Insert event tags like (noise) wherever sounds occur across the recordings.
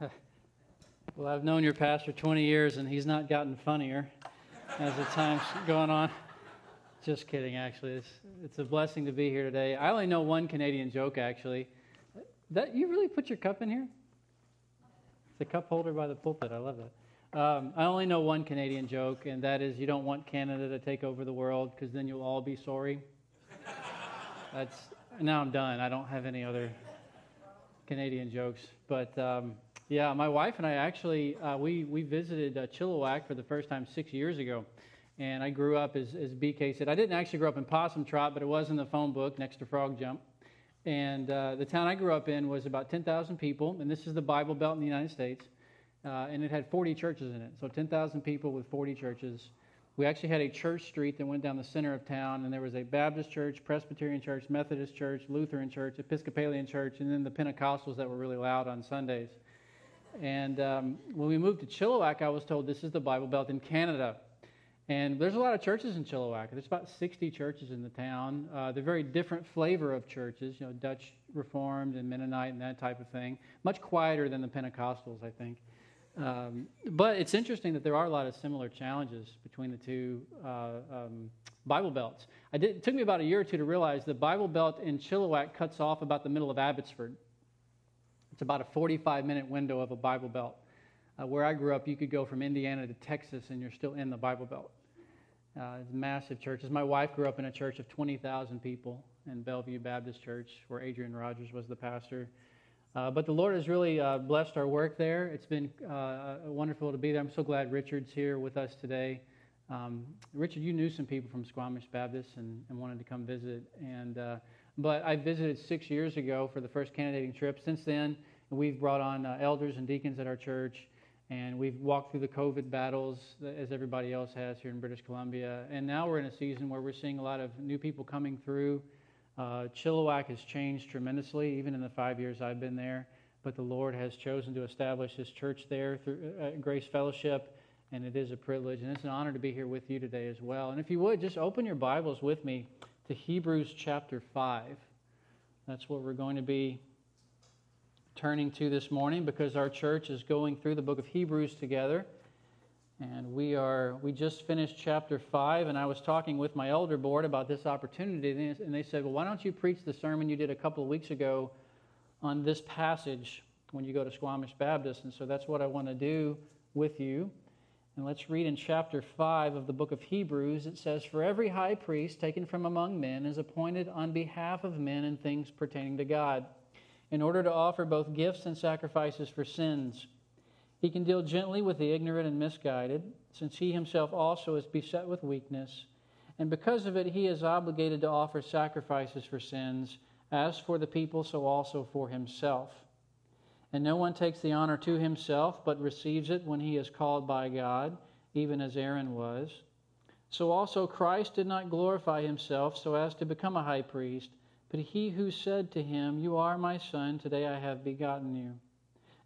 (laughs) Well, I've known your pastor 20 years, and he's not gotten funnier as the time's going on. Just kidding, actually. It's, it's a blessing to be here today. I only know one Canadian joke, actually. That you really put your cup in here? It's a cup holder by the pulpit. I love that. Um, I only know one Canadian joke, and that is you don't want Canada to take over the world because then you'll all be sorry. That's now I'm done. I don't have any other Canadian jokes, but. Um, yeah, my wife and I actually uh, we we visited uh, Chilliwack for the first time six years ago, and I grew up as as BK said. I didn't actually grow up in Possum Trot, but it was in the phone book next to Frog Jump. And uh, the town I grew up in was about 10,000 people, and this is the Bible Belt in the United States, uh, and it had 40 churches in it. So 10,000 people with 40 churches. We actually had a church street that went down the center of town, and there was a Baptist church, Presbyterian church, Methodist church, Lutheran church, Episcopalian church, and then the Pentecostals that were really loud on Sundays. And um, when we moved to Chilliwack, I was told this is the Bible Belt in Canada. And there's a lot of churches in Chilliwack. There's about 60 churches in the town. Uh, they're very different flavor of churches, you know, Dutch Reformed and Mennonite and that type of thing. Much quieter than the Pentecostals, I think. Um, but it's interesting that there are a lot of similar challenges between the two uh, um, Bible belts. Did, it took me about a year or two to realize the Bible belt in Chilliwack cuts off about the middle of Abbotsford. It's about a 45 minute window of a Bible Belt. Uh, where I grew up, you could go from Indiana to Texas and you're still in the Bible Belt. Uh, it's massive churches. My wife grew up in a church of 20,000 people in Bellevue Baptist Church, where Adrian Rogers was the pastor. Uh, but the Lord has really uh, blessed our work there. It's been uh, wonderful to be there. I'm so glad Richard's here with us today. Um, Richard, you knew some people from Squamish Baptist and, and wanted to come visit. And uh, but I visited six years ago for the first candidating trip. Since then, we've brought on uh, elders and deacons at our church, and we've walked through the COVID battles as everybody else has here in British Columbia. And now we're in a season where we're seeing a lot of new people coming through. Uh, Chilliwack has changed tremendously, even in the five years I've been there. But the Lord has chosen to establish His church there through uh, Grace Fellowship, and it is a privilege and it's an honor to be here with you today as well. And if you would, just open your Bibles with me to Hebrews chapter 5. That's what we're going to be turning to this morning because our church is going through the book of Hebrews together. And we are we just finished chapter 5 and I was talking with my elder board about this opportunity and they said, "Well, why don't you preach the sermon you did a couple of weeks ago on this passage when you go to Squamish Baptist?" And so that's what I want to do with you. And let's read in chapter 5 of the book of Hebrews. It says, For every high priest taken from among men is appointed on behalf of men in things pertaining to God, in order to offer both gifts and sacrifices for sins. He can deal gently with the ignorant and misguided, since he himself also is beset with weakness. And because of it, he is obligated to offer sacrifices for sins, as for the people, so also for himself. And no one takes the honor to himself, but receives it when he is called by God, even as Aaron was. So also Christ did not glorify himself so as to become a high priest, but he who said to him, You are my son, today I have begotten you.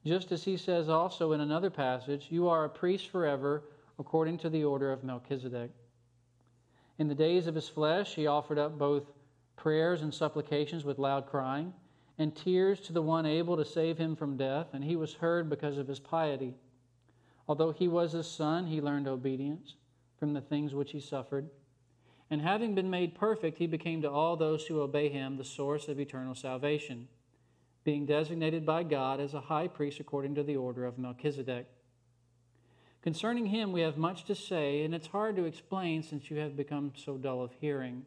Just as he says also in another passage, You are a priest forever, according to the order of Melchizedek. In the days of his flesh, he offered up both prayers and supplications with loud crying and tears to the one able to save him from death, and he was heard because of his piety. Although he was his son, he learned obedience from the things which he suffered. And having been made perfect, he became to all those who obey him the source of eternal salvation, being designated by God as a high priest according to the order of Melchizedek. Concerning him, we have much to say, and it's hard to explain since you have become so dull of hearing.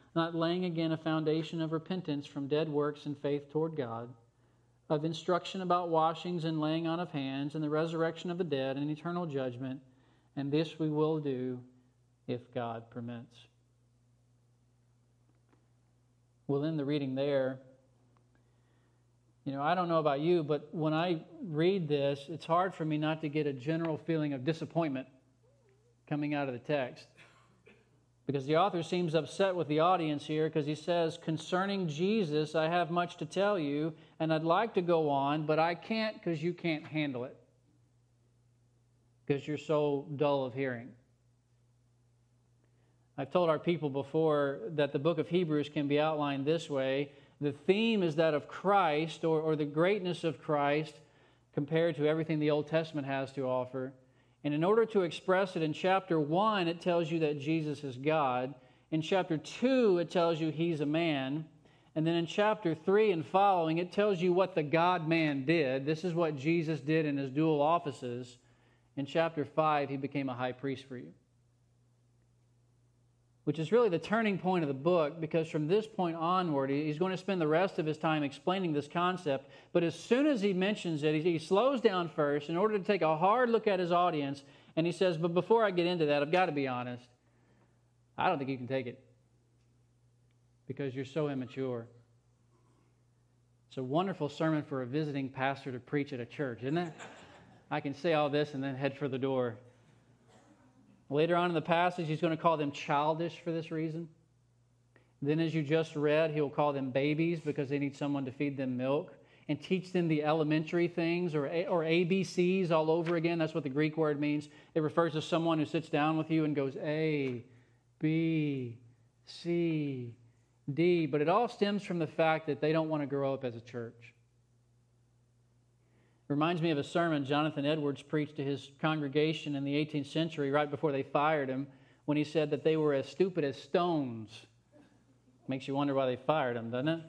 not laying again a foundation of repentance from dead works and faith toward God, of instruction about washings and laying on of hands, and the resurrection of the dead and eternal judgment, and this we will do if God permits. We'll end the reading there. You know, I don't know about you, but when I read this, it's hard for me not to get a general feeling of disappointment coming out of the text. Because the author seems upset with the audience here because he says, Concerning Jesus, I have much to tell you, and I'd like to go on, but I can't because you can't handle it. Because you're so dull of hearing. I've told our people before that the book of Hebrews can be outlined this way the theme is that of Christ or, or the greatness of Christ compared to everything the Old Testament has to offer. And in order to express it in chapter 1, it tells you that Jesus is God. In chapter 2, it tells you he's a man. And then in chapter 3 and following, it tells you what the God man did. This is what Jesus did in his dual offices. In chapter 5, he became a high priest for you which is really the turning point of the book because from this point onward, he's going to spend the rest of his time explaining this concept. But as soon as he mentions it, he slows down first in order to take a hard look at his audience. And he says, But before I get into that, I've got to be honest. I don't think you can take it because you're so immature. It's a wonderful sermon for a visiting pastor to preach at a church, isn't it? I can say all this and then head for the door. Later on in the passage, he's going to call them childish for this reason. Then, as you just read, he'll call them babies because they need someone to feed them milk and teach them the elementary things or, or ABCs all over again. That's what the Greek word means. It refers to someone who sits down with you and goes A, B, C, D. But it all stems from the fact that they don't want to grow up as a church. Reminds me of a sermon Jonathan Edwards preached to his congregation in the 18th century, right before they fired him, when he said that they were as stupid as stones. Makes you wonder why they fired him, doesn't it?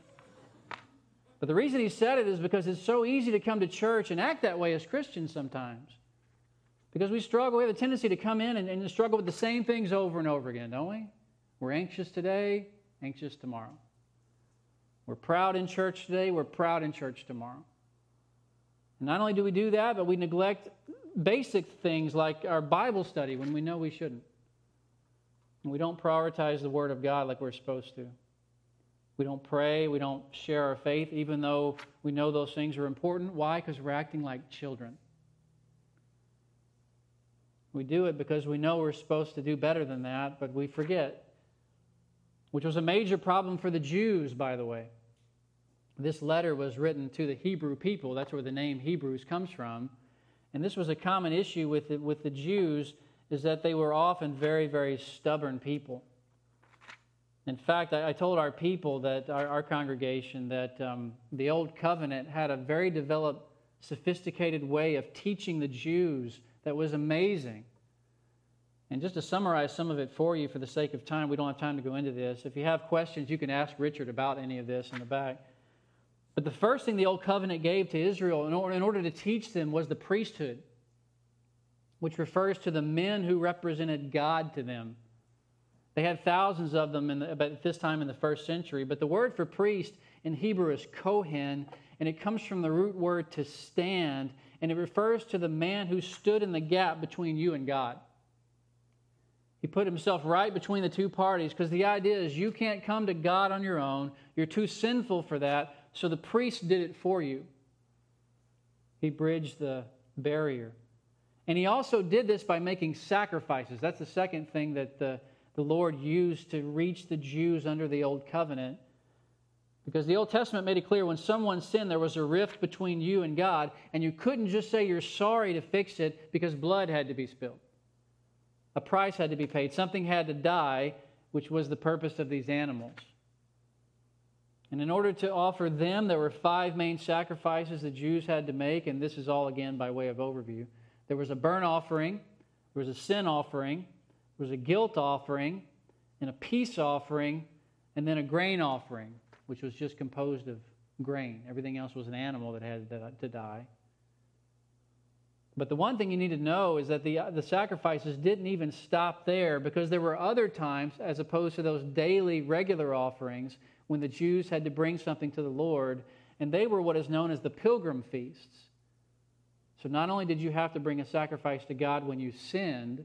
But the reason he said it is because it's so easy to come to church and act that way as Christians sometimes. Because we struggle, we have a tendency to come in and, and struggle with the same things over and over again, don't we? We're anxious today, anxious tomorrow. We're proud in church today, we're proud in church tomorrow. Not only do we do that, but we neglect basic things like our Bible study when we know we shouldn't. We don't prioritize the Word of God like we're supposed to. We don't pray. We don't share our faith, even though we know those things are important. Why? Because we're acting like children. We do it because we know we're supposed to do better than that, but we forget. Which was a major problem for the Jews, by the way. This letter was written to the Hebrew people. That's where the name Hebrews comes from. And this was a common issue with the, with the Jews is that they were often very, very stubborn people. In fact, I, I told our people that our, our congregation that um, the Old Covenant had a very developed, sophisticated way of teaching the Jews that was amazing. And just to summarize some of it for you for the sake of time, we don't have time to go into this. If you have questions, you can ask Richard about any of this in the back. But the first thing the Old Covenant gave to Israel in order, in order to teach them was the priesthood, which refers to the men who represented God to them. They had thousands of them the, at this time in the first century, but the word for priest in Hebrew is kohen, and it comes from the root word to stand, and it refers to the man who stood in the gap between you and God. He put himself right between the two parties because the idea is you can't come to God on your own. You're too sinful for that. So the priest did it for you. He bridged the barrier. And he also did this by making sacrifices. That's the second thing that the, the Lord used to reach the Jews under the Old Covenant. Because the Old Testament made it clear when someone sinned, there was a rift between you and God, and you couldn't just say you're sorry to fix it because blood had to be spilled. A price had to be paid, something had to die, which was the purpose of these animals. And in order to offer them, there were five main sacrifices the Jews had to make, and this is all again by way of overview. There was a burnt offering, there was a sin offering, there was a guilt offering, and a peace offering, and then a grain offering, which was just composed of grain. Everything else was an animal that had to die. But the one thing you need to know is that the, the sacrifices didn't even stop there because there were other times, as opposed to those daily regular offerings, when the Jews had to bring something to the Lord, and they were what is known as the pilgrim feasts. So not only did you have to bring a sacrifice to God when you sinned,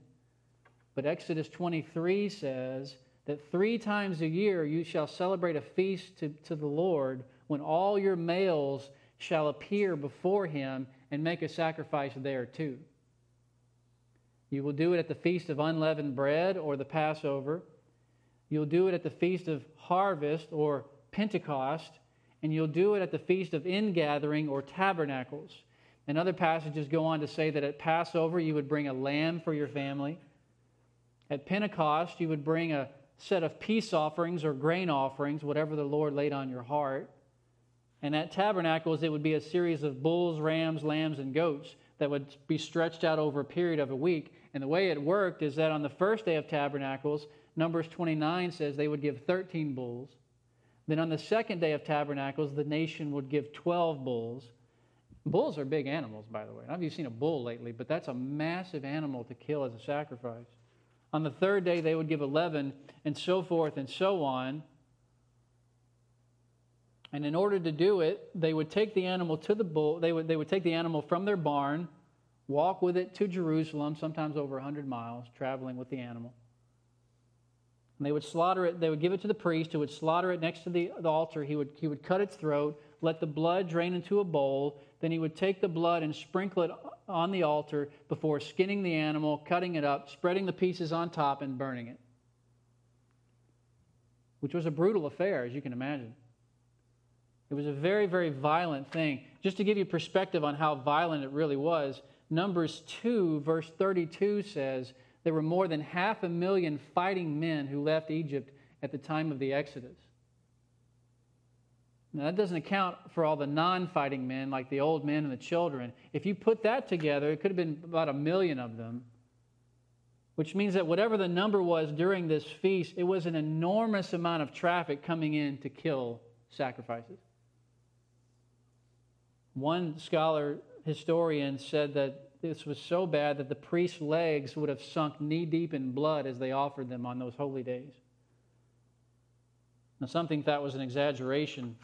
but Exodus 23 says that three times a year you shall celebrate a feast to, to the Lord when all your males shall appear before him and make a sacrifice there too. You will do it at the feast of unleavened bread or the Passover. You'll do it at the feast of harvest or Pentecost. And you'll do it at the feast of ingathering or tabernacles. And other passages go on to say that at Passover you would bring a lamb for your family. At Pentecost you would bring a set of peace offerings or grain offerings, whatever the Lord laid on your heart. And at Tabernacles it would be a series of bulls, rams, lambs, and goats that would be stretched out over a period of a week. And the way it worked is that on the first day of Tabernacles, Numbers 29 says they would give 13 bulls. Then on the second day of Tabernacles, the nation would give 12 bulls. Bulls are big animals, by the way. I don't know if you've seen a bull lately, but that's a massive animal to kill as a sacrifice. On the third day, they would give 11, and so forth and so on. And in order to do it, they would take the animal to the bull, they would, they would take the animal from their barn, walk with it to Jerusalem, sometimes over 100 miles, traveling with the animal. And they would slaughter it, they would give it to the priest who would slaughter it next to the, the altar. He would, he would cut its throat, let the blood drain into a bowl. Then he would take the blood and sprinkle it on the altar before skinning the animal, cutting it up, spreading the pieces on top, and burning it. Which was a brutal affair, as you can imagine. It was a very, very violent thing. Just to give you perspective on how violent it really was, Numbers 2, verse 32 says there were more than half a million fighting men who left Egypt at the time of the Exodus. Now, that doesn't account for all the non fighting men, like the old men and the children. If you put that together, it could have been about a million of them, which means that whatever the number was during this feast, it was an enormous amount of traffic coming in to kill sacrifices. One scholar, historian, said that this was so bad that the priest's legs would have sunk knee deep in blood as they offered them on those holy days. Now, some think that was an exaggeration,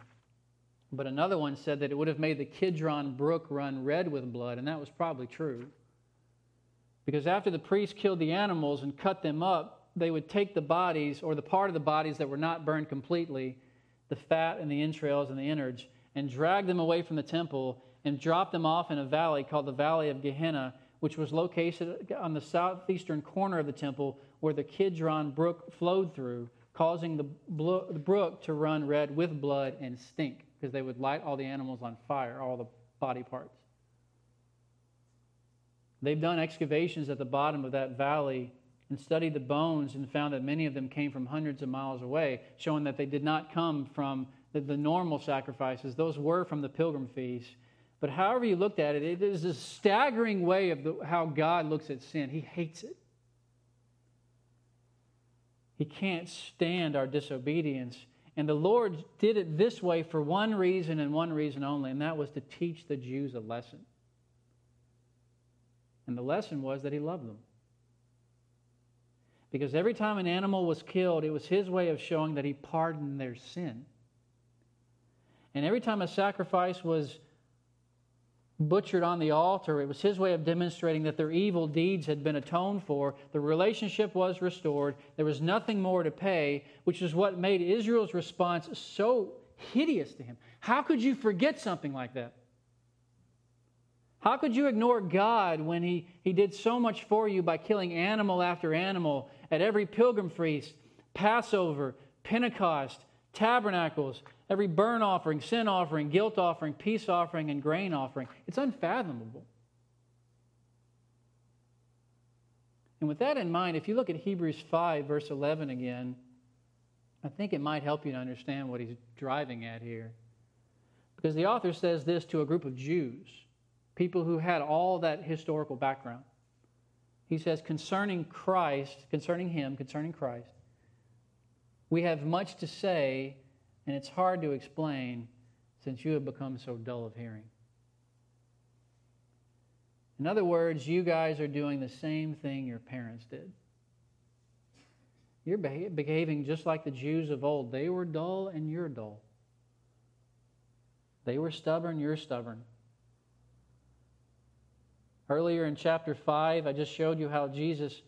but another one said that it would have made the Kidron Brook run red with blood, and that was probably true. Because after the priest killed the animals and cut them up, they would take the bodies, or the part of the bodies that were not burned completely, the fat and the entrails and the innards, and drag them away from the temple and dropped them off in a valley called the Valley of Gehenna, which was located on the southeastern corner of the temple where the Kidron Brook flowed through, causing the, the brook to run red with blood and stink because they would light all the animals on fire, all the body parts. They've done excavations at the bottom of that valley and studied the bones and found that many of them came from hundreds of miles away, showing that they did not come from the, the normal sacrifices. Those were from the pilgrim feast. But however you looked at it, it is a staggering way of the, how God looks at sin. He hates it. He can't stand our disobedience. And the Lord did it this way for one reason and one reason only, and that was to teach the Jews a lesson. And the lesson was that He loved them. Because every time an animal was killed, it was His way of showing that He pardoned their sin. And every time a sacrifice was butchered on the altar, it was his way of demonstrating that their evil deeds had been atoned for. The relationship was restored. There was nothing more to pay, which is what made Israel's response so hideous to him. How could you forget something like that? How could you ignore God when he, he did so much for you by killing animal after animal at every pilgrim feast, Passover, Pentecost, tabernacles, every burnt offering, sin offering, guilt offering, peace offering, and grain offering. It's unfathomable. And with that in mind, if you look at Hebrews 5, verse 11 again, I think it might help you to understand what he's driving at here. Because the author says this to a group of Jews, people who had all that historical background. He says, concerning Christ, concerning him, concerning Christ, we have much to say, and it's hard to explain since you have become so dull of hearing. In other words, you guys are doing the same thing your parents did. You're behaving just like the Jews of old. They were dull, and you're dull. They were stubborn, you're stubborn. Earlier in chapter 5, I just showed you how Jesus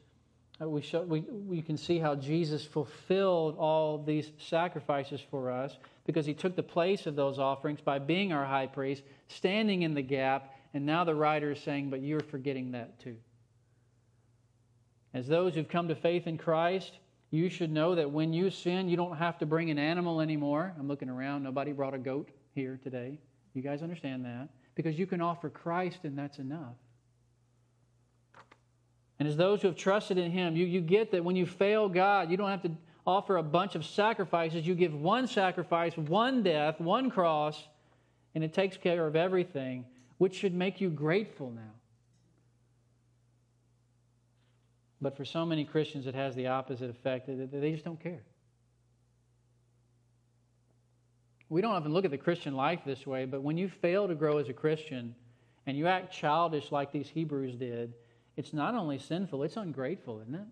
Uh, we, show, we, we can see how Jesus fulfilled all these sacrifices for us. because he took the place of those offerings by being our high priest, standing in the gap, and now the writer is saying, But you're forgetting that too. As those who've come to faith in Christ, you should know that when you sin, you don't have to bring an animal anymore. I'm looking around, nobody brought a goat here today. You guys understand that? Because you can offer Christ, and that's enough. And as those who have trusted in Him, you, you get that when you fail God, you don't have to offer a bunch of sacrifices. You give one sacrifice, one death, one cross, and it takes care of everything, which should make you grateful now. But for so many Christians, it has the opposite effect. They just don't care. We don't often look at the Christian life this way, but when you fail to grow as a Christian and you act childish like these Hebrews did, it's not only sinful, it's ungrateful, isn't it?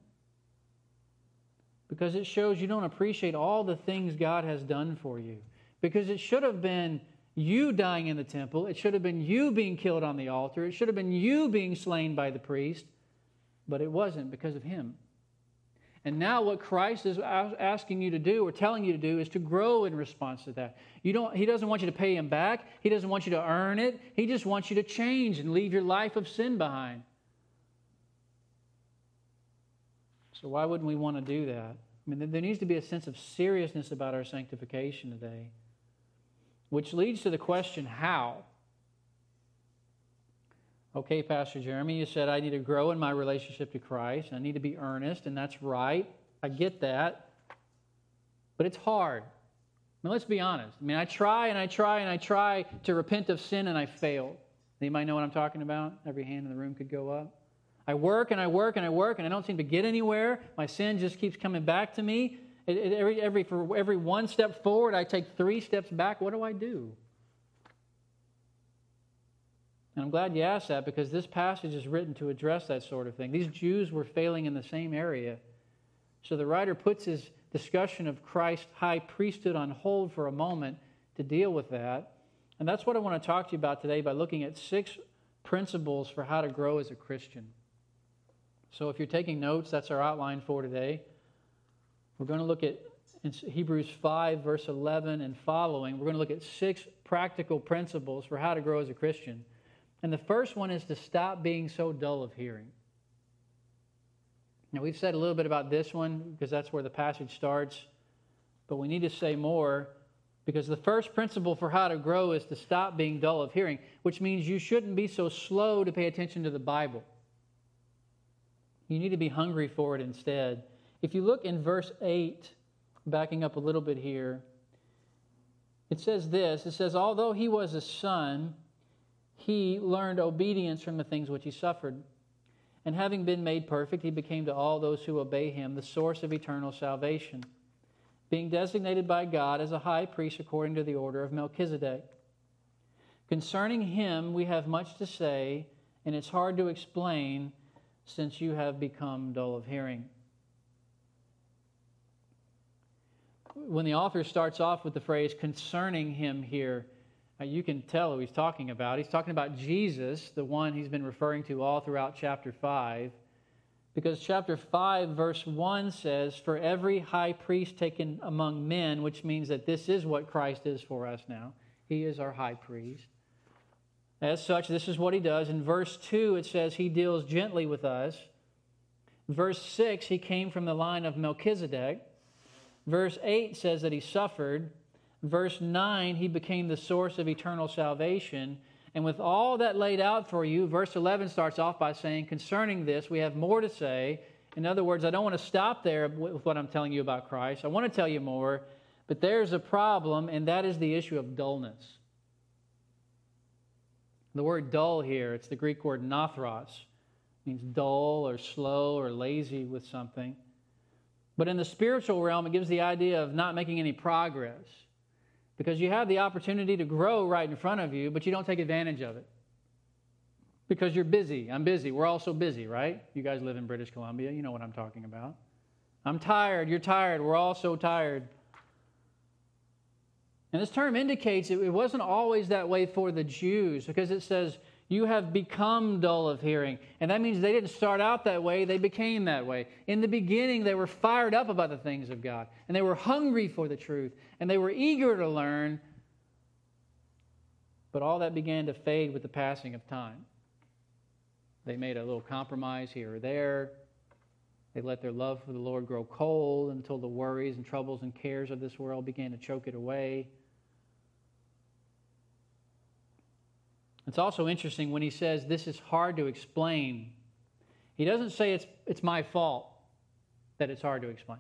Because it shows you don't appreciate all the things God has done for you. Because it should have been you dying in the temple, it should have been you being killed on the altar, it should have been you being slain by the priest, but it wasn't because of Him. And now, what Christ is asking you to do or telling you to do is to grow in response to that. You don't, he doesn't want you to pay Him back, He doesn't want you to earn it. He just wants you to change and leave your life of sin behind. So, why wouldn't we want to do that? I mean, there needs to be a sense of seriousness about our sanctification today, which leads to the question how? Okay, Pastor Jeremy, you said I need to grow in my relationship to Christ. I need to be earnest, and that's right. I get that. But it's hard. I mean, let's be honest. I mean, I try and I try and I try to repent of sin, and I fail. Anybody know what I'm talking about? Every hand in the room could go up. I work and I work and I work, and I don't seem to get anywhere. My sin just keeps coming back to me. It, it, every, every, for every one step forward, I take three steps back. What do I do? And I'm glad you asked that because this passage is written to address that sort of thing. These Jews were failing in the same area. So the writer puts his discussion of Christ's high priesthood on hold for a moment to deal with that. And that's what I want to talk to you about today by looking at six principles for how to grow as a Christian. So if you're taking notes, that's our outline for today. We're going to look at Hebrews 5, verse 11 and following. We're going to look at six practical principles for how to grow as a Christian. And the first one is to stop being so dull of hearing. Now, we've said a little bit about this one because that's where the passage starts, but we need to say more because the first principle for how to grow is to stop being dull of hearing, which means you shouldn't be so slow to pay attention to the Bible. You need to be hungry for it instead. If you look in verse 8, backing up a little bit here, it says this it says, Although he was a son, he learned obedience from the things which he suffered. And having been made perfect, he became to all those who obey him the source of eternal salvation, being designated by God as a high priest according to the order of Melchizedek. Concerning him, we have much to say, and it's hard to explain since you have become dull of hearing. When the author starts off with the phrase concerning him here, uh, you can tell who he's talking about. He's talking about Jesus, the one he's been referring to all throughout chapter 5. Because chapter 5, verse 1 says, For every high priest taken among men, which means that this is what Christ is for us now. He is our high priest. As such, this is what he does. In verse 2, it says, He deals gently with us. Verse 6, he came from the line of Melchizedek. Verse 8 says that he suffered. Verse 9, he became the source of eternal salvation. And with all that laid out for you, verse 11 starts off by saying, Concerning this, we have more to say. In other words, I don't want to stop there with what I'm telling you about Christ. I want to tell you more, but there's a problem, and that is the issue of dullness. The word dull here, it's the Greek word nathros, means dull or slow or lazy with something. But in the spiritual realm, it gives the idea of not making any progress because you have the opportunity to grow right in front of you, but you don't take advantage of it because you're busy. I'm busy. We're all so busy, right? You guys live in British Columbia. You know what I'm talking about. I'm tired. You're tired. We're all so tired. And this term indicates it wasn't always that way for the Jews because it says, You have become dull of hearing. And that means they didn't start out that way, they became that way. In the beginning, they were fired up about the things of God, and they were hungry for the truth, and they were eager to learn. But all that began to fade with the passing of time. They made a little compromise here or there. They let their love for the Lord grow cold until the worries and troubles and cares of this world began to choke it away. It's also interesting when he says this is hard to explain. He doesn't say it's, it's my fault that it's hard to explain.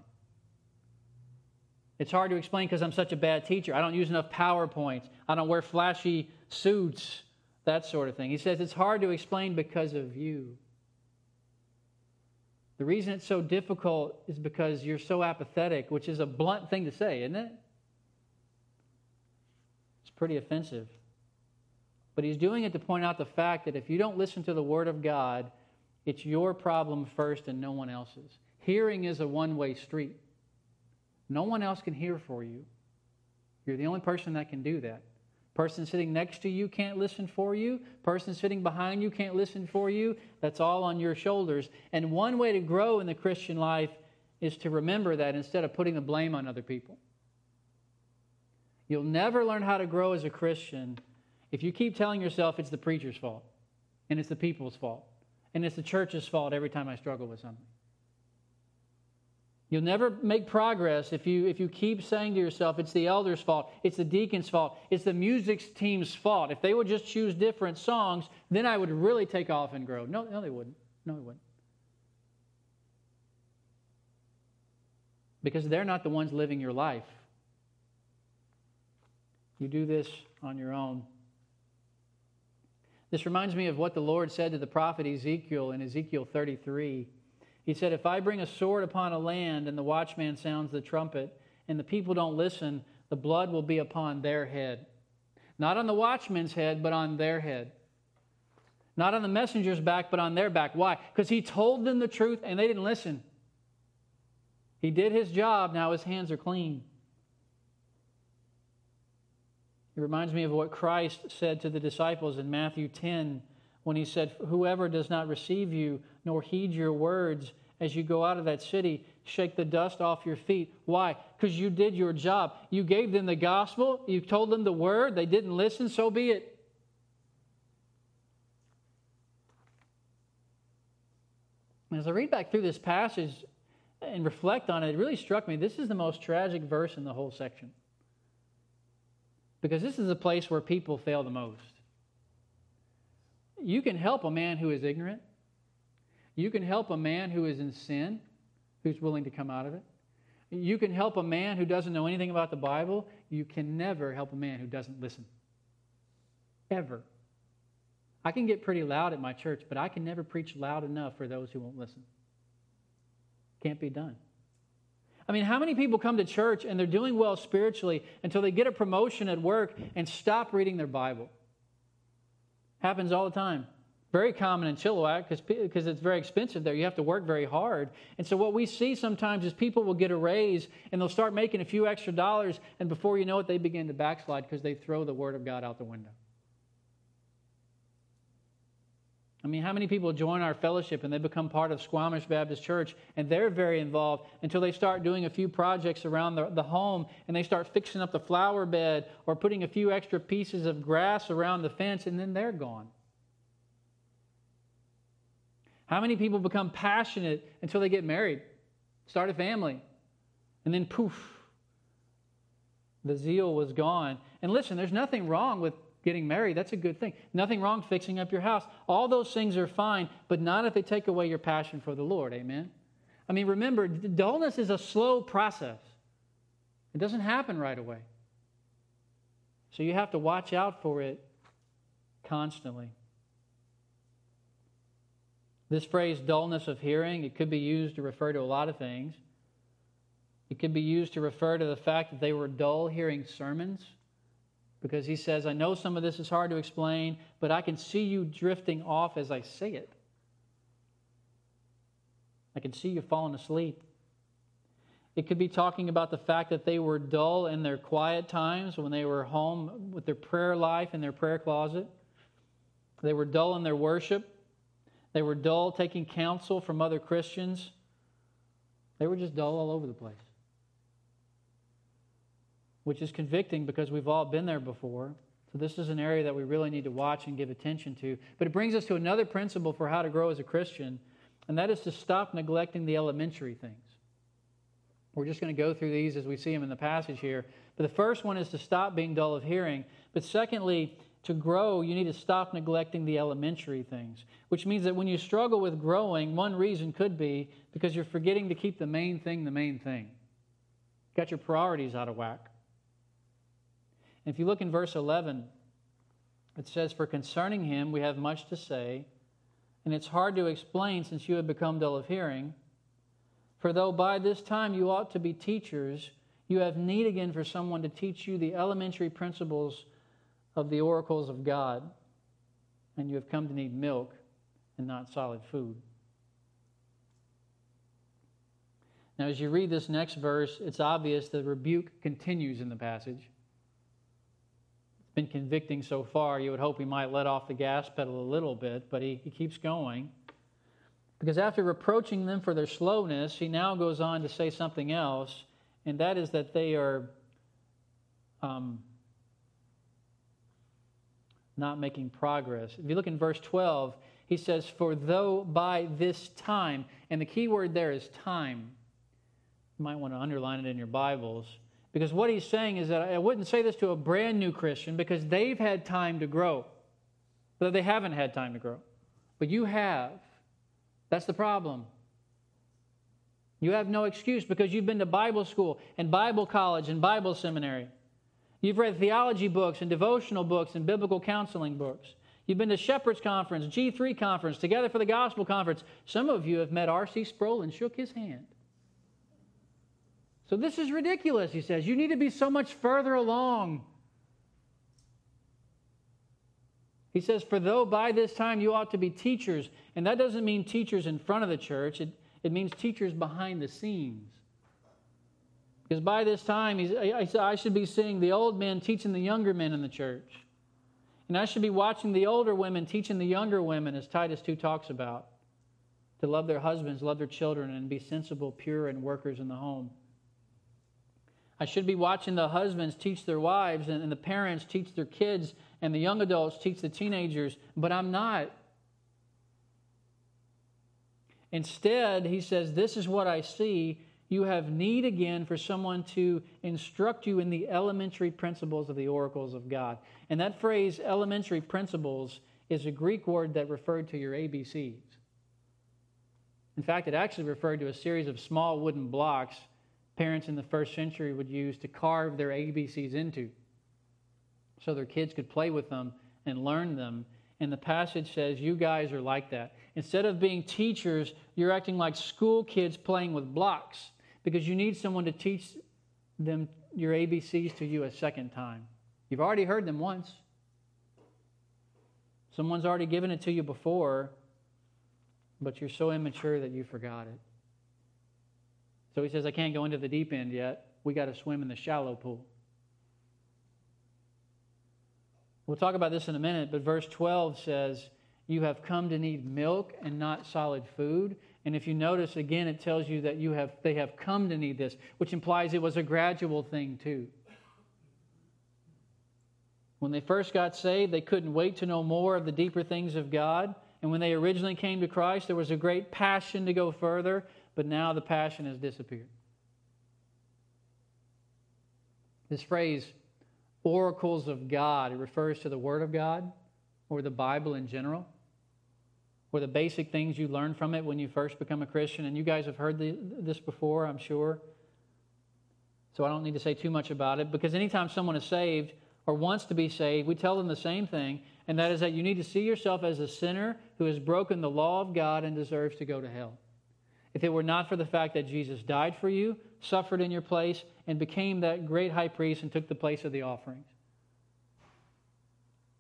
It's hard to explain because I'm such a bad teacher. I don't use enough PowerPoints. I don't wear flashy suits, that sort of thing. He says it's hard to explain because of you. The reason it's so difficult is because you're so apathetic, which is a blunt thing to say, isn't it? It's pretty offensive. But he's doing it to point out the fact that if you don't listen to the Word of God, it's your problem first and no one else's. Hearing is a one way street. No one else can hear for you. You're the only person that can do that. Person sitting next to you can't listen for you. Person sitting behind you can't listen for you. That's all on your shoulders. And one way to grow in the Christian life is to remember that instead of putting the blame on other people. You'll never learn how to grow as a Christian if you keep telling yourself it's the preacher's fault and it's the people's fault and it's the church's fault every time I struggle with something. You'll never make progress if you, if you keep saying to yourself, it's the elder's fault, it's the deacon's fault, it's the music team's fault. If they would just choose different songs, then I would really take off and grow. No, no, they wouldn't. No, they wouldn't. Because they're not the ones living your life. You do this on your own. This reminds me of what the Lord said to the prophet Ezekiel in Ezekiel 33. He said, If I bring a sword upon a land and the watchman sounds the trumpet and the people don't listen, the blood will be upon their head. Not on the watchman's head, but on their head. Not on the messenger's back, but on their back. Why? Because he told them the truth and they didn't listen. He did his job, now his hands are clean. It reminds me of what Christ said to the disciples in Matthew 10 when he said, Whoever does not receive you nor heed your words as you go out of that city, shake the dust off your feet. Why? Because you did your job. You gave them the gospel, you told them the word, they didn't listen, so be it. As I read back through this passage and reflect on it, it really struck me this is the most tragic verse in the whole section. Because this is a place where people fail the most. You can help a man who is ignorant. You can help a man who is in sin, who's willing to come out of it. You can help a man who doesn't know anything about the Bible. You can never help a man who doesn't listen. Ever. I can get pretty loud at my church, but I can never preach loud enough for those who won't listen. Can't be done. I mean, how many people come to church and they're doing well spiritually until they get a promotion at work and stop reading their Bible? Happens all the time. Very common in Chilliwack because it's very expensive there. You have to work very hard. And so, what we see sometimes is people will get a raise and they'll start making a few extra dollars, and before you know it, they begin to backslide because they throw the Word of God out the window. I mean, how many people join our fellowship and they become part of Squamish Baptist Church and they're very involved until they start doing a few projects around the, the home and they start fixing up the flower bed or putting a few extra pieces of grass around the fence and then they're gone. How many people become passionate until they get married, start a family, and then poof, the zeal was gone? And listen, there's nothing wrong with getting married. That's a good thing. Nothing wrong fixing up your house. All those things are fine, but not if they take away your passion for the Lord. Amen? I mean, remember, dullness is a slow process, it doesn't happen right away. So you have to watch out for it constantly. This phrase, dullness of hearing, it could be used to refer to a lot of things. It could be used to refer to the fact that they were dull hearing sermons. Because he says, I know some of this is hard to explain, but I can see you drifting off as I say it. I can see you falling asleep. It could be talking about the fact that they were dull in their quiet times when they were home with their prayer life in their prayer closet. They were dull in their worship. They were dull taking counsel from other Christians. They were just dull all over the place. Which is convicting because we've all been there before. So, this is an area that we really need to watch and give attention to. But it brings us to another principle for how to grow as a Christian, and that is to stop neglecting the elementary things. We're just going to go through these as we see them in the passage here. But the first one is to stop being dull of hearing. But secondly, to grow, you need to stop neglecting the elementary things, which means that when you struggle with growing, one reason could be because you're forgetting to keep the main thing the main thing. Got your priorities out of whack. And if you look in verse 11, it says, For concerning him we have much to say, and it's hard to explain since you have become dull of hearing. For though by this time you ought to be teachers, you have need again for someone to teach you the elementary principles of the oracles of God, and you have come to need milk and not solid food. Now, as you read this next verse, it's obvious the rebuke continues in the passage. Been convicting so far. You would hope he might let off the gas pedal a little bit, but he, he keeps going. Because after reproaching them for their slowness, he now goes on to say something else, and that is that they are um, not making progress. If you look in verse 12, he says, For though by this time, and the key word there is time. You might want to underline it in your Bibles. Because what he's saying is that I wouldn't say this to a brand new Christian because they've had time to grow, but they haven't had time to grow. But you have. That's the problem. You have no excuse because you've been to Bible school and Bible college and Bible seminary. You've read theology books and devotional books and biblical counseling books. You've been to Shepherd's Conference, G3 Conference, Together for the Gospel Conference. Some of you have met R.C. Sproul and shook his hand. So this is ridiculous, he says. You need to be so much further along. He says, For though by this time you ought to be teachers, and that doesn't mean teachers in front of the church, it, it means teachers behind the scenes. Because by this time, he's, I, I should be seeing the old men teaching the younger men in the church. And I should be watching the older women teaching the younger women, as Titus 2 talks about, to love their husbands, love their children, and be sensible, pure, and workers in the home. I should be watching the husbands teach their wives and, and the parents teach their kids and the young adults teach the teenagers, but I'm not. Instead, he says, This is what I see. You have need again for someone to instruct you in the elementary principles of the oracles of God. And that phrase, elementary principles, is a Greek word that referred to your ABCs. In fact, it actually referred to a series of small wooden blocks parents in the first century would use to carve their ABCs into so their kids could play with them and learn them. And the passage says, You guys are like that. Instead of being teachers, you're acting like school kids playing with blocks because you need someone to teach them your ABCs to you a second time. You've already heard them once, someone's already given it to you before, but you're so immature that you forgot it. So he says, I can't go into the deep end yet. We got to swim in the shallow pool. We'll talk about this in a minute, but verse 12 says, You have come to need milk and not solid food. And if you notice again, it tells you that you have, they have come to need this, which implies it was a gradual thing too. When they first got saved, they couldn't wait to know more of the deeper things of God. And when they originally came to Christ, there was a great passion to go further but now the passion has disappeared. This phrase, oracles of God, it refers to the Word of God or the Bible in general, or the basic things you learn from it when you first become a Christian. And you guys have heard the, this before, I'm sure. So I don't need to say too much about it because anytime someone is saved or wants to be saved, we tell them the same thing, and that is that you need to see yourself as a sinner who has broken the law of God and deserves to go to hell if it were not for the fact that Jesus died for you, suffered in your place, and became that great high priest and took the place of the offerings.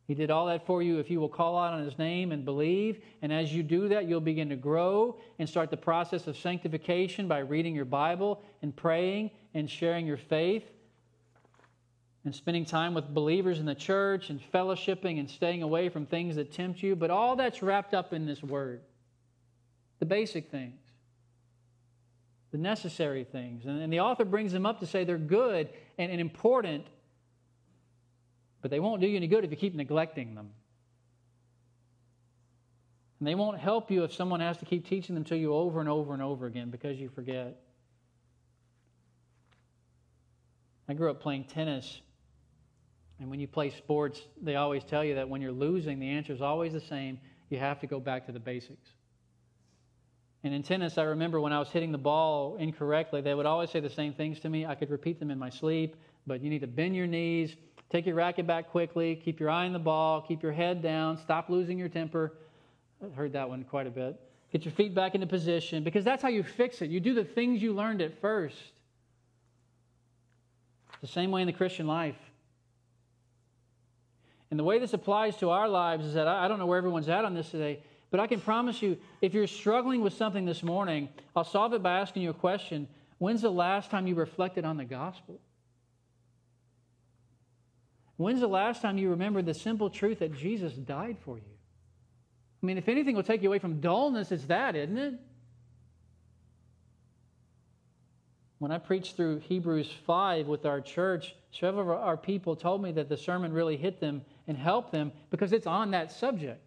He did all that for you if you will call out on his name and believe. And as you do that, you'll begin to grow and start the process of sanctification by reading your Bible and praying and sharing your faith. and spending time with believers in the church and fellowshipping and staying away from things that tempt you. But all that's wrapped up in this word the basic things, the necessary things. And, and the author brings them up to say they're good and, and important, but they won't do you any good if you keep neglecting them. And they won't help you if someone has to keep teaching them to you over and over and over again because you forget. I grew up playing tennis. And when you play sports, they always tell you that when you're losing, the answer is always the same. You have to go back to the basics. And in tennis, I remember when I was hitting the ball incorrectly, they would always say the same things to me. I could repeat them in my sleep, but you need to bend your knees, take your racket back quickly, keep your eye on the ball, keep your head down, stop losing your temper. I heard that one quite a bit. Get your feet back into position because that's how you fix it. You do the things you learned at first. The same way in the Christian life. And the way this applies to our lives is that I don't know where everyone's at on this today, but I can promise you if you're struggling with something this morning, I'll solve it by asking you a question. When's the last time you reflected on the gospel? When's the last time you remembered the simple truth that Jesus died for you? I mean, if anything will take you away from dullness, it's that, isn't it? When I preached through Hebrews 5 with our church, several of our people told me that the sermon really hit them and helped them because it's on that subject.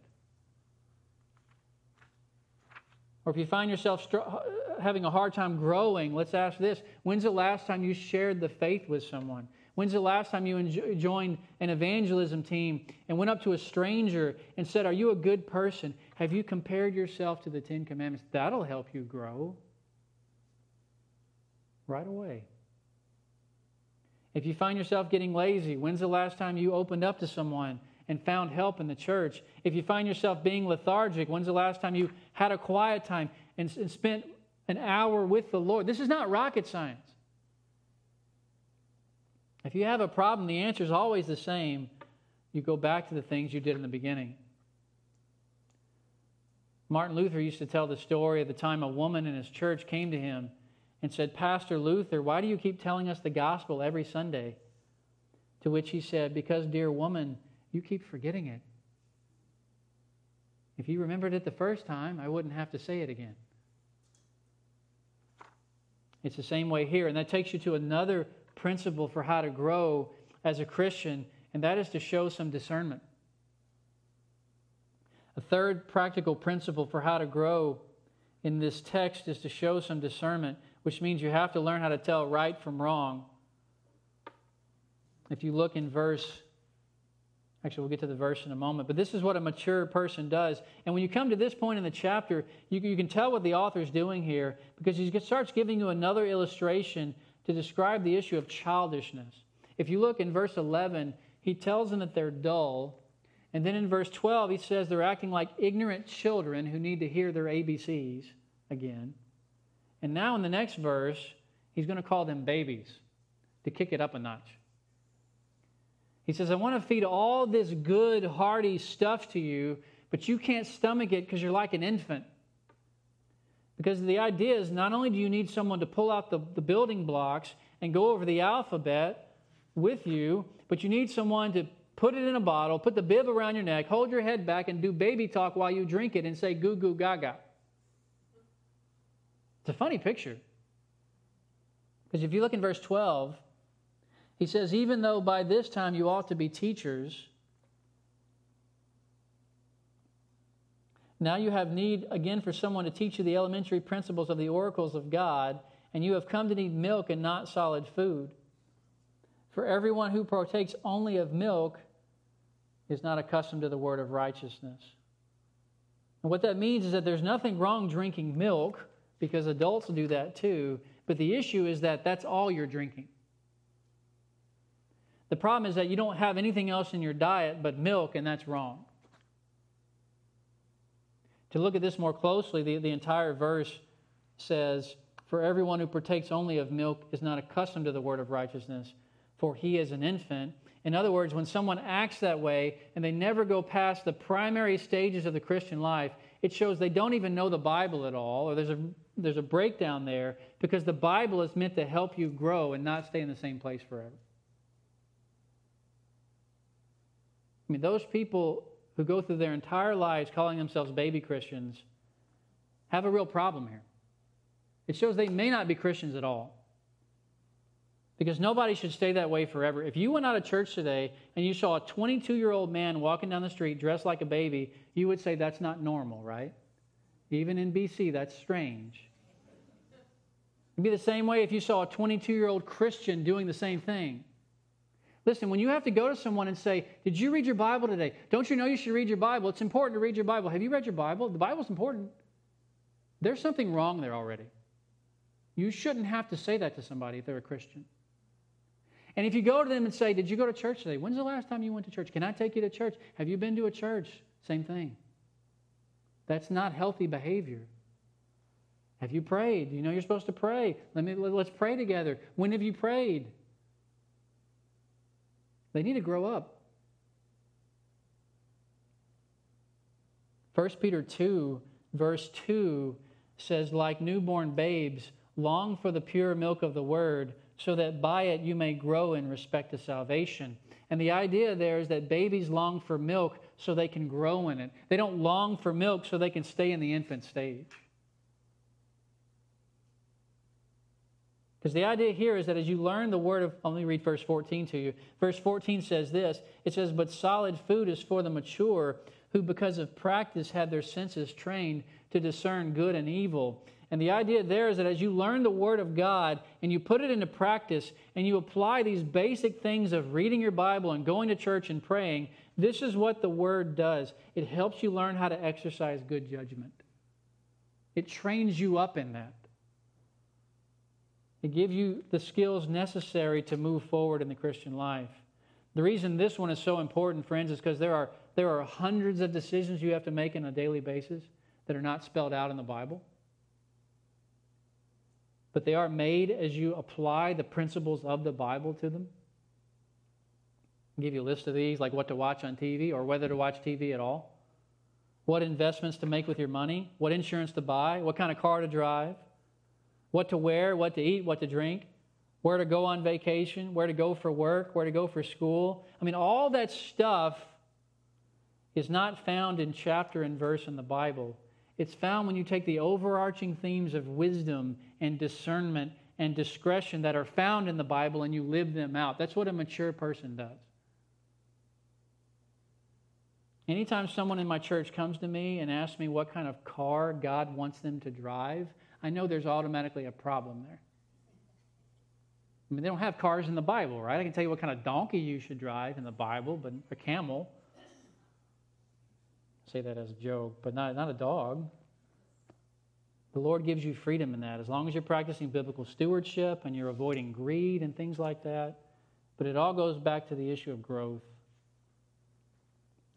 Or if you find yourself uh, having a hard time growing, let's ask this When's the last time you shared the faith with someone? When's the last time you joined an evangelism team and went up to a stranger and said, Are you a good person? Have you compared yourself to the Ten Commandments? That'll help you grow right away. If you find yourself getting lazy, when's the last time you opened up to someone and found help in the church? If you find yourself being lethargic, when's the last time you had a quiet time and, and spent an hour with the Lord? This is not rocket science. If you have a problem, the answer is always the same. You go back to the things you did in the beginning. Martin Luther used to tell the story of the time a woman in his church came to him and said, Pastor Luther, why do you keep telling us the gospel every Sunday? To which he said, Because, dear woman, you keep forgetting it. If you remembered it the first time, I wouldn't have to say it again. It's the same way here. And that takes you to another principle for how to grow as a Christian, and that is to show some discernment. A third practical principle for how to grow in this text is to show some discernment, which means you have to learn how to tell right from wrong. If you look in verse Actually, we'll get to the verse in a moment. But this is what a mature person does. And when you come to this point in the chapter, you, you can tell what the author is doing here because he starts giving you another illustration to describe the issue of childishness. If you look in verse 11, he tells them that they're dull. And then in verse 12, he says they're acting like ignorant children who need to hear their ABCs again. And now in the next verse, he's going to call them babies to kick it up a notch. He says, I want to feed all this good, hearty stuff to you, but you can't stomach it because you're like an infant. Because the idea is not only do you need someone to pull out the, the building blocks and go over the alphabet with you, but you need someone to put it in a bottle, put the bib around your neck, hold your head back, and do baby talk while you drink it and say goo goo gaga. It's a funny picture. Because if you look in verse 12, he says, Even though by this time you ought to be teachers, Now you have need again for someone to teach you the elementary principles of the oracles of God, and you have come to need milk and not solid food. For everyone who partakes only of milk is not accustomed to the word of righteousness. And what that means is that there's nothing wrong drinking milk, because adults do that too, but the issue is that that's all you're drinking. The problem is that you don't have anything else in your diet but milk, and that's wrong. To look at this more closely, the, the entire verse says, For everyone who partakes only of milk is not accustomed to the word of righteousness, for he is an infant. In other words, when someone acts that way and they never go past the primary stages of the Christian life, it shows they don't even know the Bible at all, or there's a, there's a breakdown there because the Bible is meant to help you grow and not stay in the same place forever. I mean, those people who go through their entire lives calling themselves baby Christians have a real problem here. It shows they may not be Christians at all. Because nobody should stay that way forever. If you went out of church today and you saw a 22 year old man walking down the street dressed like a baby, you would say that's not normal, right? Even in BC, that's strange. It'd be the same way if you saw a 22 year old Christian doing the same thing. Listen, when you have to go to someone and say, Did you read your Bible today? Don't you know you should read your Bible? It's important to read your Bible. Have you read your Bible? The Bible's important. There's something wrong there already. You shouldn't have to say that to somebody if they're a Christian. And if you go to them and say, Did you go to church today? When's the last time you went to church? Can I take you to church? Have you been to a church? Same thing. That's not healthy behavior. Have you prayed? You know you're supposed to pray. Let me let's pray together. When have you prayed? They need to grow up. 1 Peter 2, verse 2 says, Like newborn babes, long for the pure milk of the word so that by it you may grow in respect to salvation. And the idea there is that babies long for milk so they can grow in it. They don't long for milk so they can stay in the infant stage. Because the idea here is that as you learn the word of, let me read verse 14 to you. Verse 14 says this it says, But solid food is for the mature, who because of practice have their senses trained to discern good and evil. And the idea there is that as you learn the Word of God and you put it into practice and you apply these basic things of reading your Bible and going to church and praying, this is what the Word does. It helps you learn how to exercise good judgment, it trains you up in that. It gives you the skills necessary to move forward in the Christian life. The reason this one is so important, friends, is because there are, there are hundreds of decisions you have to make on a daily basis that are not spelled out in the Bible but they are made as you apply the principles of the Bible to them. I'll give you a list of these, like what to watch on TV or whether to watch TV at all, what investments to make with your money, what insurance to buy, what kind of car to drive, what to wear, what to eat, what to drink, where to go on vacation, where to go for work, where to go for school. I mean, all that stuff is not found in chapter and verse in the Bible. It's found when you take the overarching themes of wisdom and discernment and discretion that are found in the Bible and you live them out. That's what a mature person does. Anytime someone in my church comes to me and asks me what kind of car God wants them to drive, I know there's automatically a problem there. I mean, they don't have cars in the Bible, right? I can tell you what kind of donkey you should drive in the Bible, but a camel say that as a joke, but not, not a dog. The Lord gives you freedom in that as long as you're practicing biblical stewardship and you're avoiding greed and things like that. But it all goes back to the issue of growth.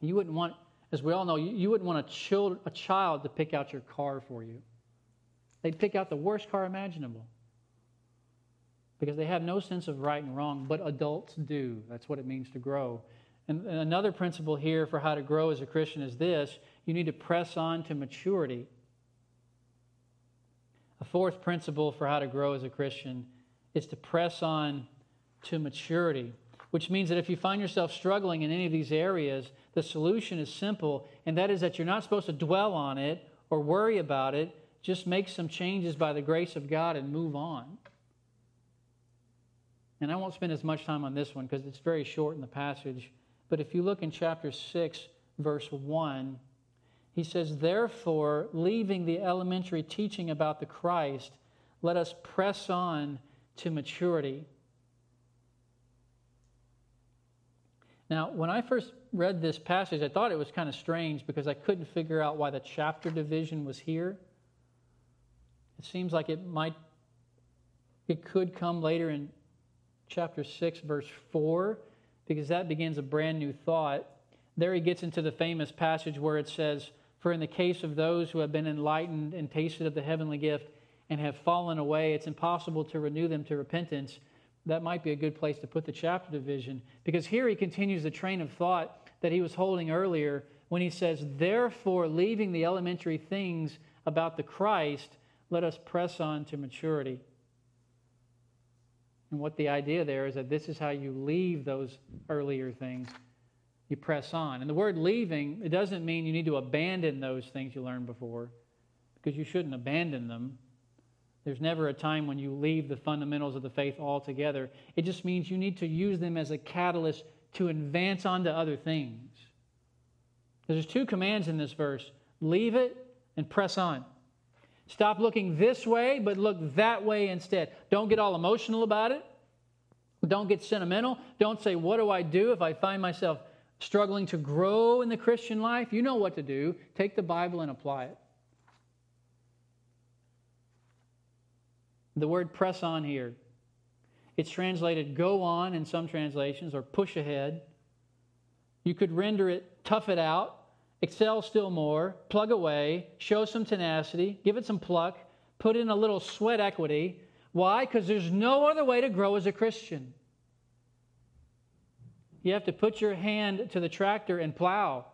You wouldn't want, as we all know, you, you wouldn't want a child, a child to pick out your car for you. They'd pick out the worst car imaginable because they have no sense of right and wrong, but adults do. That's what it means to grow. And another principle here for how to grow as a Christian is this you need to press on to maturity. A fourth principle for how to grow as a Christian is to press on to maturity, which means that if you find yourself struggling in any of these areas, the solution is simple, and that is that you're not supposed to dwell on it or worry about it. Just make some changes by the grace of God and move on. And I won't spend as much time on this one because it's very short in the passage. But if you look in chapter 6, verse 1, he says, Therefore, leaving the elementary teaching about the Christ, let us press on to maturity. Now, when I first read this passage, I thought it was kind of strange because I couldn't figure out why the chapter division was here. It seems like it might, it could come later in chapter 6, verse 4, because that begins a brand new thought. There he gets into the famous passage where it says, For in the case of those who have been enlightened and tasted of the heavenly gift and have fallen away, it's impossible to renew them to repentance. That might be a good place to put the chapter division because here he continues the train of thought that he was holding earlier when he says, Therefore, leaving the elementary things about the Christ, let us press on to maturity. And what the idea there is that this is how you leave those earlier things You press on. And the word leaving, it doesn't mean you need to abandon those things you learned before, because you shouldn't abandon them. There's never a time when you leave the fundamentals of the faith altogether. It just means you need to use them as a catalyst to advance on to other things. There's two commands in this verse leave it and press on. Stop looking this way, but look that way instead. Don't get all emotional about it. Don't get sentimental. Don't say, What do I do if I find myself struggling to grow in the Christian life? You know what to do. Take the Bible and apply it. The word press on here, it's translated go on in some translations or push ahead. You could render it tough it out, excel still more, plug away, show some tenacity, give it some pluck, put in a little sweat equity. Why? Because there's no other way to grow as a Christian. You have to put your hand to the tractor and plow.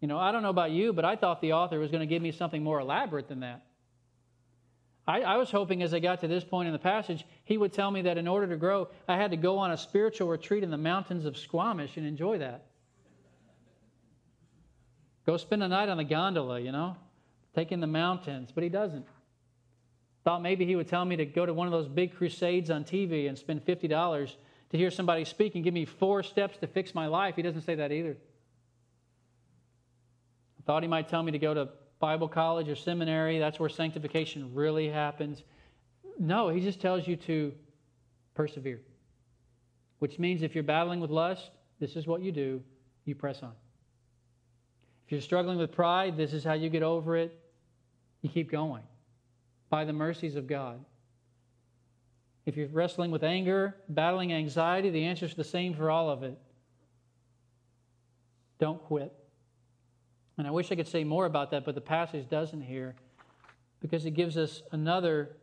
You know, I don't know about you, but I thought the author was going to give me something more elaborate than that. I, I, was hoping as I got to this point in the passage, he would tell me that in order to grow, I had to go on a spiritual retreat in the mountains of Squamish and enjoy that. Go spend a night on the gondola, you know, taking the mountains. But he doesn't. Thought maybe he would tell me to go to one of those big crusades on TV and spend $50 to hear somebody speak and give me four steps to fix my life. He doesn't say that either. I thought he might tell me to go to Bible college or seminary. That's where sanctification really happens. No, he just tells you to persevere, which means if you're battling with lust, this is what you do you press on. If you're struggling with pride, this is how you get over it. You keep going by the mercies of God. If you're wrestling with anger, battling anxiety, the answer is the same for all of it. Don't quit. And I wish I could say more about that, but the passage doesn't here because it gives us another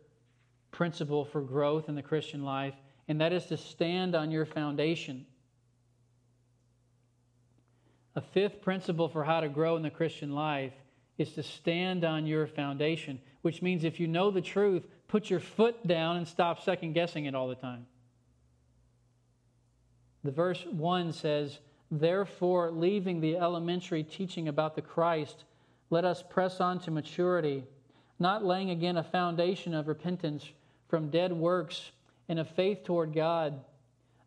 principle for growth in the Christian life, and that is to stand on your foundation. A fifth principle for how to grow in the Christian life is to stand on your foundation, which means if you know the truth, put your foot down and stop second guessing it all the time. The verse 1 says, Therefore, leaving the elementary teaching about the Christ, let us press on to maturity, not laying again a foundation of repentance from dead works and of faith toward God,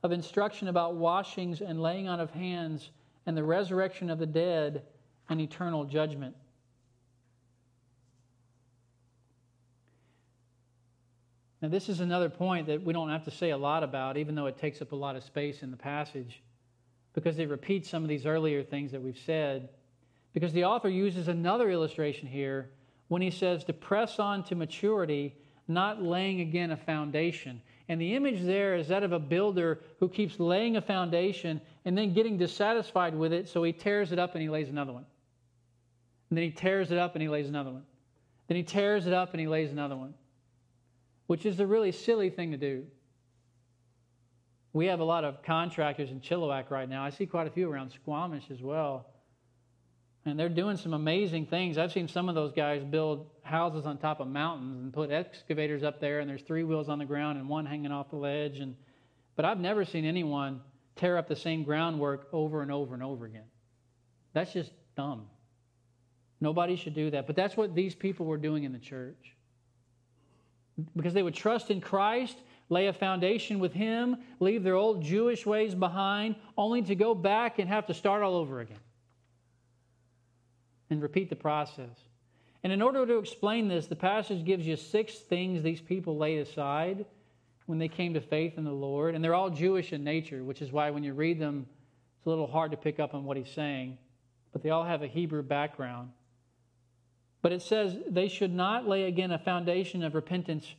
of instruction about washings and laying on of hands and the resurrection of the dead and eternal judgment. Now, this is another point that we don't have to say a lot about, even though it takes up a lot of space in the passage because it repeats some of these earlier things that we've said. Because the author uses another illustration here when he says to press on to maturity, not laying again a foundation. And the image there is that of a builder who keeps laying a foundation and then getting dissatisfied with it, so he tears it up and he lays another one. And then he tears it up and he lays another one. Then he tears it up and he lays another one, which is a really silly thing to do. We have a lot of contractors in Chilliwack right now. I see quite a few around Squamish as well. And they're doing some amazing things. I've seen some of those guys build houses on top of mountains and put excavators up there, and there's three wheels on the ground and one hanging off the ledge. And, but I've never seen anyone tear up the same groundwork over and over and over again. That's just dumb. Nobody should do that. But that's what these people were doing in the church. Because they would trust in Christ lay a foundation with Him, leave their old Jewish ways behind, only to go back and have to start all over again and repeat the process. And in order to explain this, the passage gives you six things these people laid aside when they came to faith in the Lord. And they're all Jewish in nature, which is why when you read them, it's a little hard to pick up on what he's saying. But they all have a Hebrew background. But it says they should not lay again a foundation of repentance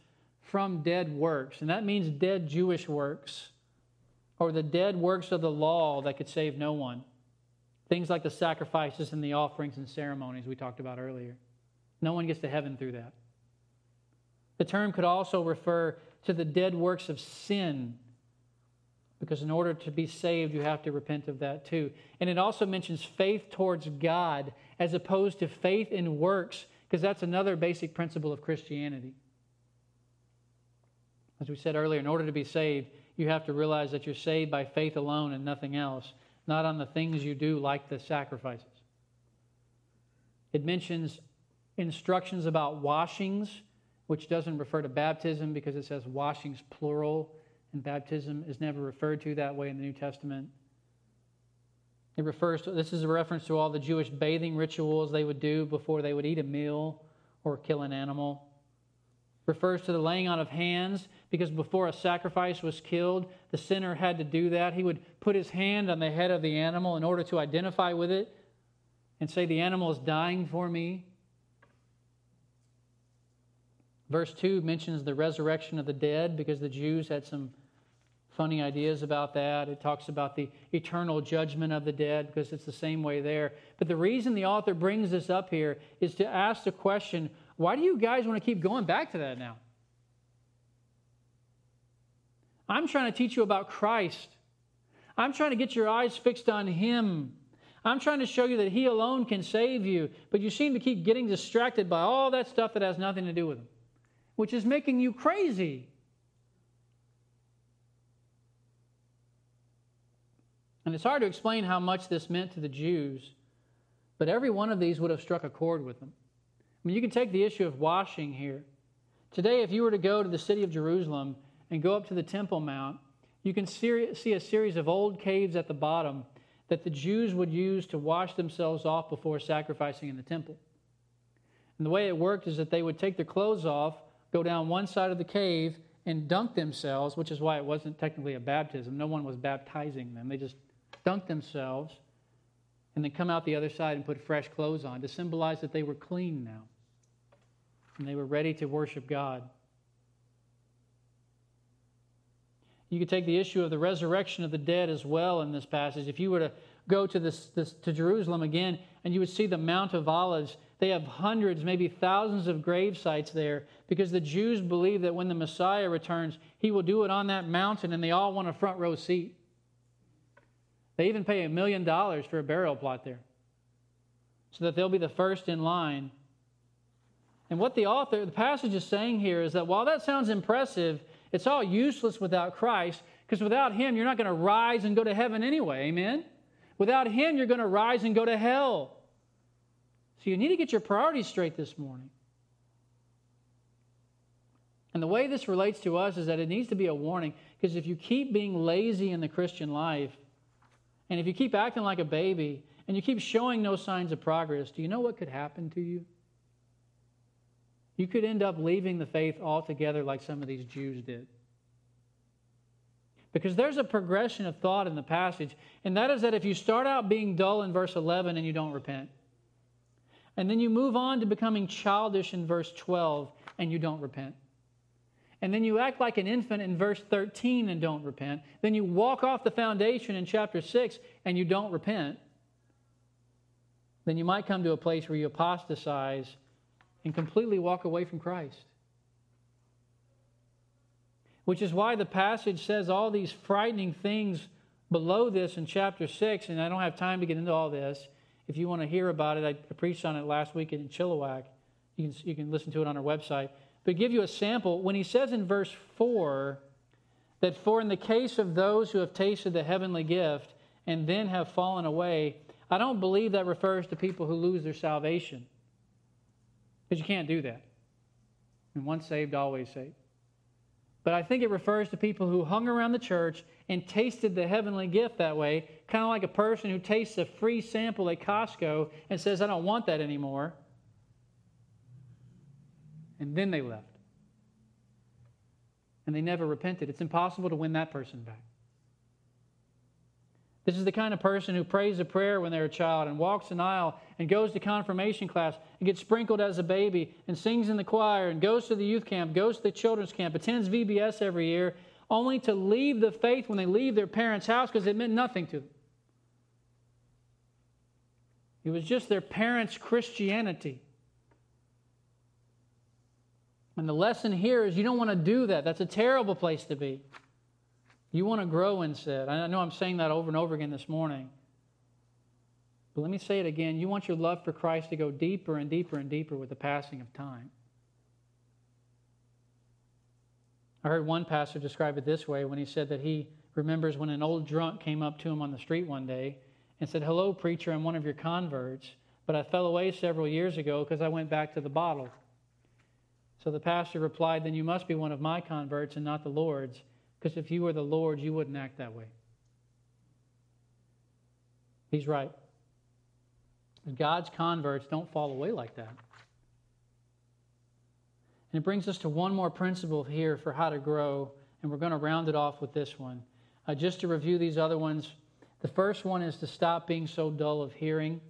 from dead works. And that means dead Jewish works or the dead works of the law that could save no one. Things like the sacrifices and the offerings and ceremonies we talked about earlier. No one gets to heaven through that. The term could also refer to the dead works of sin, because in order to be saved, you have to repent of that too. And it also mentions faith towards God as opposed to faith in works, because that's another basic principle of Christianity. As we said earlier, in order to be saved, you have to realize that you're saved by faith alone and nothing else, not on the things you do like the sacrifices. It mentions instructions about washings, which doesn't refer to baptism because it says washings plural, and baptism is never referred to that way in the New Testament. It refers to this is a reference to all the Jewish bathing rituals they would do before they would eat a meal or kill an animal. Refers to the laying on of hands because before a sacrifice was killed, the sinner had to do that. He would put his hand on the head of the animal in order to identify with it and say, The animal is dying for me. Verse 2 mentions the resurrection of the dead because the Jews had some funny ideas about that. It talks about the eternal judgment of the dead because it's the same way there. But the reason the author brings this up here is to ask the question why do you guys want to keep going back to that now? I'm trying to teach you about Christ. I'm trying to get your eyes fixed on Him. I'm trying to show you that He alone can save you, but you seem to keep getting distracted by all that stuff that has nothing to do with Him, which is making you crazy. And it's hard to explain how much this meant to the Jews, but every one of these would have struck a chord with them. I mean, you can take the issue of washing here. Today, if you were to go to the city of Jerusalem and go up to the Temple Mount, you can see a series of old caves at the bottom that the Jews would use to wash themselves off before sacrificing in the temple. And the way it worked is that they would take their clothes off, go down one side of the cave, and dunk themselves, which is why it wasn't technically a baptism. No one was baptizing them. They just dunked themselves, and then come out the other side and put fresh clothes on to symbolize that they were clean now. And they were ready to worship God. You could take the issue of the resurrection of the dead as well in this passage. If you were to go to, this, this, to Jerusalem again and you would see the Mount of Olives, they have hundreds, maybe thousands of grave sites there because the Jews believe that when the Messiah returns, he will do it on that mountain and they all want a front row seat. They even pay a million dollars for a burial plot there so that they'll be the first in line. And what the author, the passage is saying here is that while that sounds impressive, it's all useless without Christ because without Him, you're not going to rise and go to heaven anyway. Amen? Without Him, you're going to rise and go to hell. So you need to get your priorities straight this morning. And the way this relates to us is that it needs to be a warning because if you keep being lazy in the Christian life, and if you keep acting like a baby and you keep showing no signs of progress, do you know what could happen to you? You could end up leaving the faith altogether like some of these Jews did. Because there's a progression of thought in the passage, and that is that if you start out being dull in verse 11 and you don't repent, and then you move on to becoming childish in verse 12 and you don't repent, and then you act like an infant in verse 13 and don't repent, then you walk off the foundation in chapter 6 and you don't repent, then you might come to a place where you apostatize and completely walk away from Christ. Which is why the passage says all these frightening things below this in chapter 6, and I don't have time to get into all this. If you want to hear about it, I preached on it last week in Chilliwack. You can, you can listen to it on our website but give you a sample. When he says in verse 4 that, For in the case of those who have tasted the heavenly gift and then have fallen away, I don't believe that refers to people who lose their salvation. Because you can't do that. And once saved, always saved. But I think it refers to people who hung around the church and tasted the heavenly gift that way, kind of like a person who tastes a free sample at Costco and says, I don't want that anymore and then they left. And they never repented. It's impossible to win that person back. This is the kind of person who prays a prayer when they're a child and walks an aisle and goes to confirmation class and gets sprinkled as a baby and sings in the choir and goes to the youth camp, goes to the children's camp, attends VBS every year, only to leave the faith when they leave their parents' house because it meant nothing to them. It was just their parents' Christianity. And the lesson here is you don't want to do that. That's a terrible place to be. You want to grow instead. I know I'm saying that over and over again this morning. But let me say it again. You want your love for Christ to go deeper and deeper and deeper with the passing of time. I heard one pastor describe it this way when he said that he remembers when an old drunk came up to him on the street one day and said, Hello, preacher, I'm one of your converts, but I fell away several years ago because I went back to the bottle. So the pastor replied, Then you must be one of my converts and not the Lord's, because if you were the Lord, you wouldn't act that way. He's right. God's converts don't fall away like that. And it brings us to one more principle here for how to grow, and we're going to round it off with this one. Uh, just to review these other ones, the first one is to stop being so dull of hearing.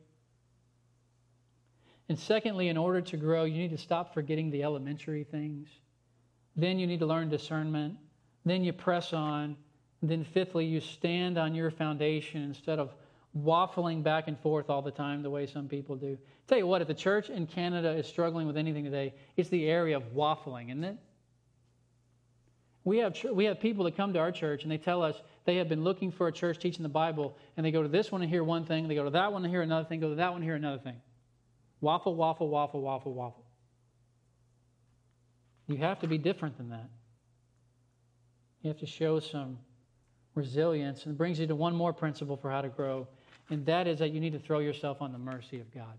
And secondly, in order to grow, you need to stop forgetting the elementary things. Then you need to learn discernment. Then you press on. Then, fifthly, you stand on your foundation instead of waffling back and forth all the time the way some people do. Tell you what, if the church in Canada is struggling with anything today, it's the area of waffling, isn't it? We have, we have people that come to our church and they tell us they have been looking for a church teaching the Bible, and they go to this one and hear one thing, they go to that one and hear another thing, go to that one and hear another thing. Waffle, waffle, waffle, waffle, waffle. You have to be different than that. You have to show some resilience. And it brings you to one more principle for how to grow, and that is that you need to throw yourself on the mercy of God.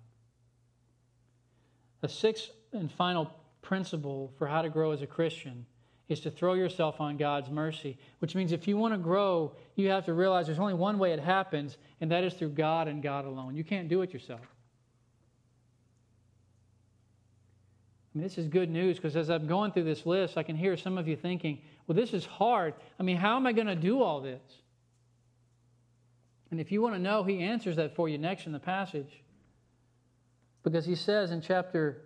The sixth and final principle for how to grow as a Christian is to throw yourself on God's mercy, which means if you want to grow, you have to realize there's only one way it happens, and that is through God and God alone. You can't do it yourself. I mean, this is good news because as I'm going through this list, I can hear some of you thinking, well, this is hard. I mean, how am I going to do all this? And if you want to know, he answers that for you next in the passage. Because he says in chapter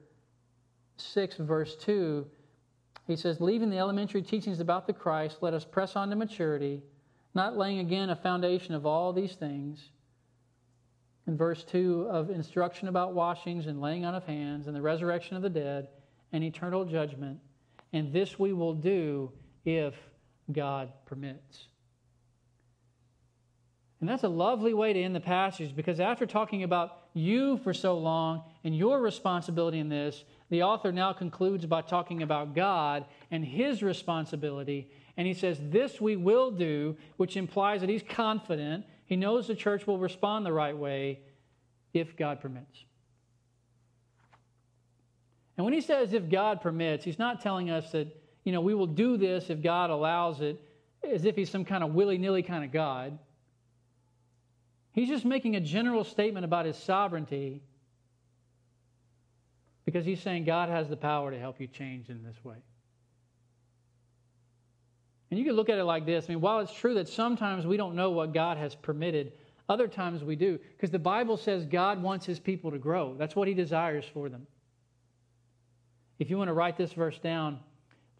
6, verse 2, he says, Leaving the elementary teachings about the Christ, let us press on to maturity, not laying again a foundation of all these things in verse 2 of instruction about washings and laying on of hands and the resurrection of the dead and eternal judgment. And this we will do if God permits. And that's a lovely way to end the passage because after talking about you for so long and your responsibility in this, the author now concludes by talking about God and his responsibility. And he says, This we will do, which implies that he's confident. He knows the church will respond the right way if God permits. And when he says if God permits, he's not telling us that, you know, we will do this if God allows it, as if he's some kind of willy nilly kind of God. He's just making a general statement about his sovereignty because he's saying God has the power to help you change in this way. And you can look at it like this. I mean, while it's true that sometimes we don't know what God has permitted, other times we do. Because the Bible says God wants his people to grow, that's what he desires for them. If you want to write this verse down,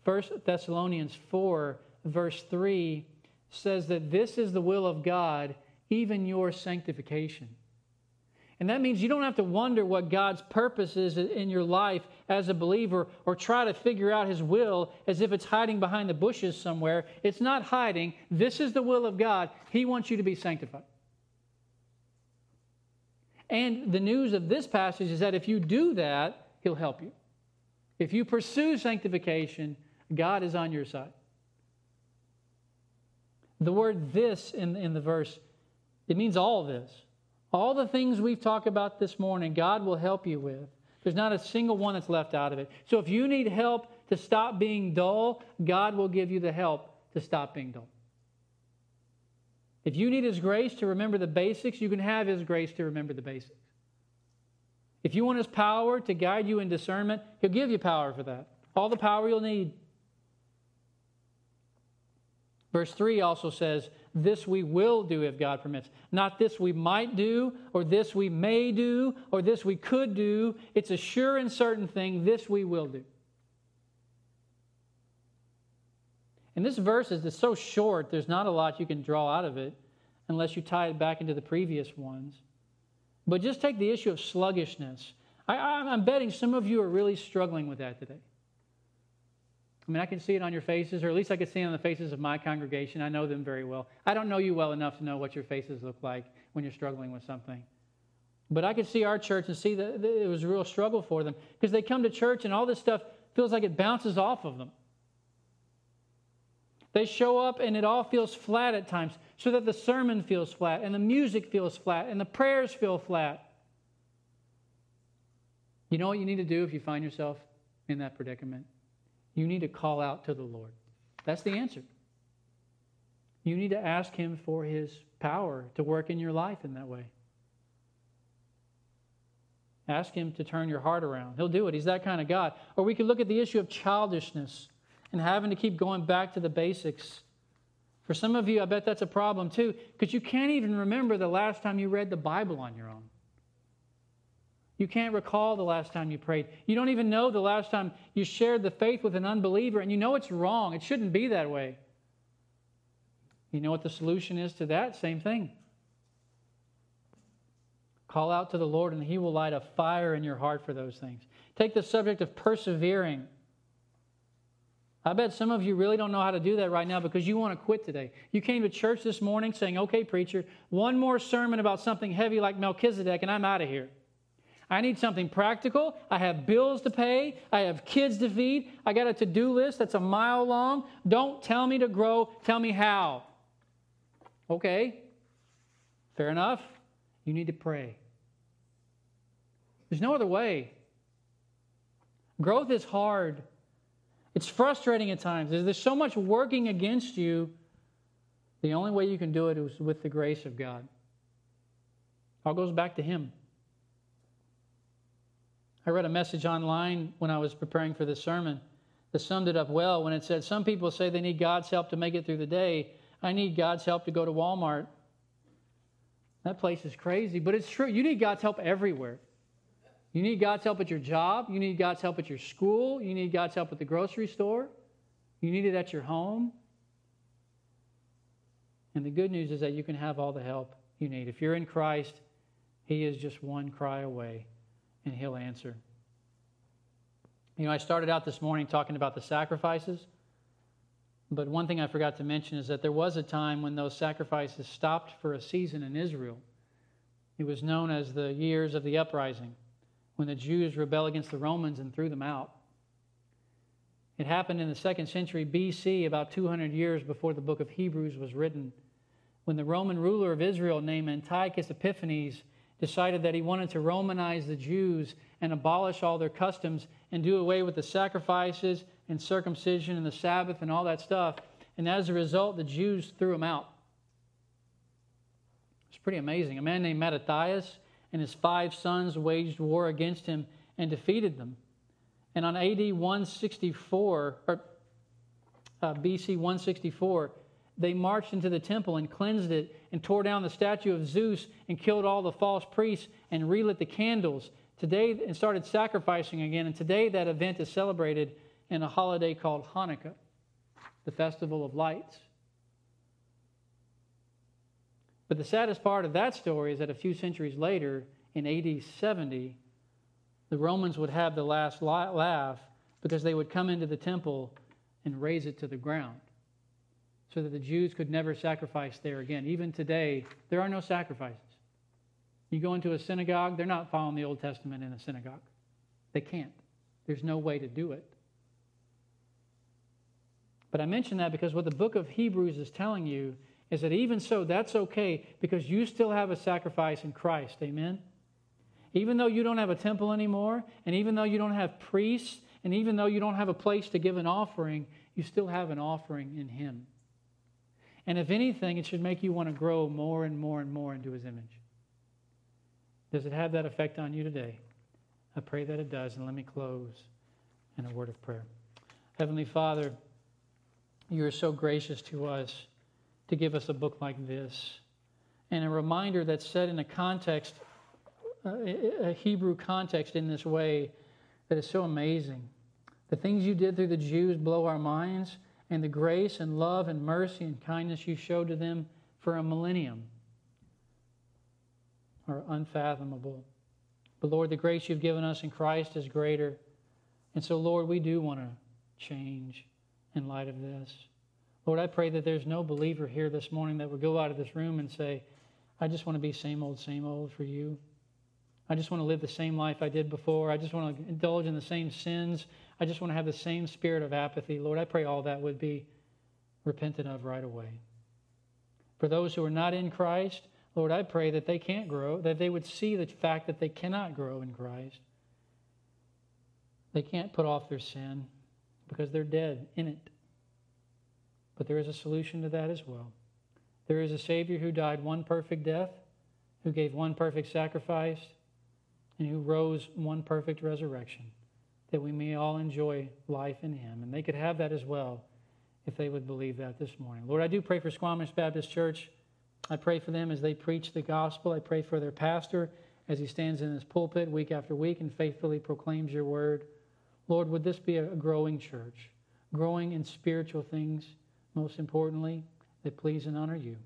1 Thessalonians 4, verse 3 says that this is the will of God, even your sanctification. And that means you don't have to wonder what God's purpose is in your life as a believer or try to figure out His will as if it's hiding behind the bushes somewhere. It's not hiding. This is the will of God. He wants you to be sanctified. And the news of this passage is that if you do that, He'll help you. If you pursue sanctification, God is on your side. The word this in, in the verse, it means all this. All the things we've talked about this morning, God will help you with. There's not a single one that's left out of it. So if you need help to stop being dull, God will give you the help to stop being dull. If you need His grace to remember the basics, you can have His grace to remember the basics. If you want His power to guide you in discernment, He'll give you power for that. All the power you'll need. Verse 3 also says, This we will do if God permits. Not this we might do, or this we may do, or this we could do. It's a sure and certain thing. This we will do. And this verse is so short, there's not a lot you can draw out of it unless you tie it back into the previous ones. But just take the issue of sluggishness. I, am betting some of you are really struggling with that today. I mean, I can see it on your faces, or at least I can see it on the faces of my congregation. I know them very well. I don't know you well enough to know what your faces look like when you're struggling with something. But I could see our church and see that it was a real struggle for them because they come to church and all this stuff feels like it bounces off of them. They show up and it all feels flat at times, so that the sermon feels flat, and the music feels flat, and the prayers feel flat. You know what you need to do if you find yourself in that predicament? You need to call out to the Lord. That's the answer. You need to ask Him for His power to work in your life in that way. Ask Him to turn your heart around. He'll do it. He's that kind of God. Or we could look at the issue of childishness and having to keep going back to the basics. For some of you, I bet that's a problem too, because you can't even remember the last time you read the Bible on your own. You can't recall the last time you prayed. You don't even know the last time you shared the faith with an unbeliever, and you know it's wrong. It shouldn't be that way. You know what the solution is to that? Same thing. Call out to the Lord, and He will light a fire in your heart for those things. Take the subject of persevering. I bet some of you really don't know how to do that right now because you want to quit today. You came to church this morning saying, okay, preacher, one more sermon about something heavy like Melchizedek, and I'm out of here. I need something practical. I have bills to pay. I have kids to feed. I got a to do list that's a mile long. Don't tell me to grow, tell me how. Okay, fair enough. You need to pray. There's no other way. Growth is hard. It's frustrating at times. There's so much working against you. The only way you can do it is with the grace of God. All goes back to Him. I read a message online when I was preparing for this sermon that summed it up well when it said, Some people say they need God's help to make it through the day. I need God's help to go to Walmart. That place is crazy, but it's true. You need God's help everywhere. You need God's help at your job. You need God's help at your school. You need God's help at the grocery store. You need it at your home. And the good news is that you can have all the help you need. If you're in Christ, He is just one cry away, and He'll answer. You know, I started out this morning talking about the sacrifices, but one thing I forgot to mention is that there was a time when those sacrifices stopped for a season in Israel. It was known as the years of the uprising when the Jews rebelled against the Romans and threw them out. It happened in the second century BC, about 200 years before the book of Hebrews was written, when the Roman ruler of Israel named Antiochus Epiphanes decided that he wanted to Romanize the Jews and abolish all their customs and do away with the sacrifices and circumcision and the Sabbath and all that stuff. And as a result, the Jews threw him out. It's pretty amazing. A man named Mattathias and his five sons waged war against him and defeated them. And on AD 164, or uh, BC 164, they marched into the temple and cleansed it and tore down the statue of Zeus and killed all the false priests and relit the candles. Today, and started sacrificing again. And today, that event is celebrated in a holiday called Hanukkah, the festival of lights. But the saddest part of that story is that a few centuries later, in AD 70, the Romans would have the last laugh because they would come into the temple and raze it to the ground so that the Jews could never sacrifice there again. Even today, there are no sacrifices. You go into a synagogue, they're not following the Old Testament in a synagogue. They can't. There's no way to do it. But I mention that because what the book of Hebrews is telling you is that even so, that's okay because you still have a sacrifice in Christ. Amen? Even though you don't have a temple anymore, and even though you don't have priests, and even though you don't have a place to give an offering, you still have an offering in Him. And if anything, it should make you want to grow more and more and more into His image. Does it have that effect on you today? I pray that it does, and let me close in a word of prayer. Heavenly Father, you are so gracious to us to give us a book like this. And a reminder that's set in a context, uh, a Hebrew context in this way that is so amazing. The things you did through the Jews blow our minds, and the grace and love and mercy and kindness you showed to them for a millennium are unfathomable. But Lord, the grace you've given us in Christ is greater. And so, Lord, we do want to change in light of this. Lord, I pray that there's no believer here this morning that would go out of this room and say, I just want to be same old, same old for you. I just want to live the same life I did before. I just want to indulge in the same sins. I just want to have the same spirit of apathy. Lord, I pray all that would be repented of right away. For those who are not in Christ, Lord, I pray that they can't grow, that they would see the fact that they cannot grow in Christ. They can't put off their sin because they're dead in it. But there is a solution to that as well. There is a Savior who died one perfect death, who gave one perfect sacrifice, and who rose one perfect resurrection, that we may all enjoy life in Him. And they could have that as well if they would believe that this morning. Lord, I do pray for Squamish Baptist Church. I pray for them as they preach the gospel. I pray for their pastor as he stands in his pulpit week after week and faithfully proclaims your word. Lord, would this be a growing church, growing in spiritual things, most importantly, that please and honor you.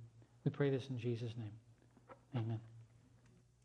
We pray this in Jesus' name. Amen.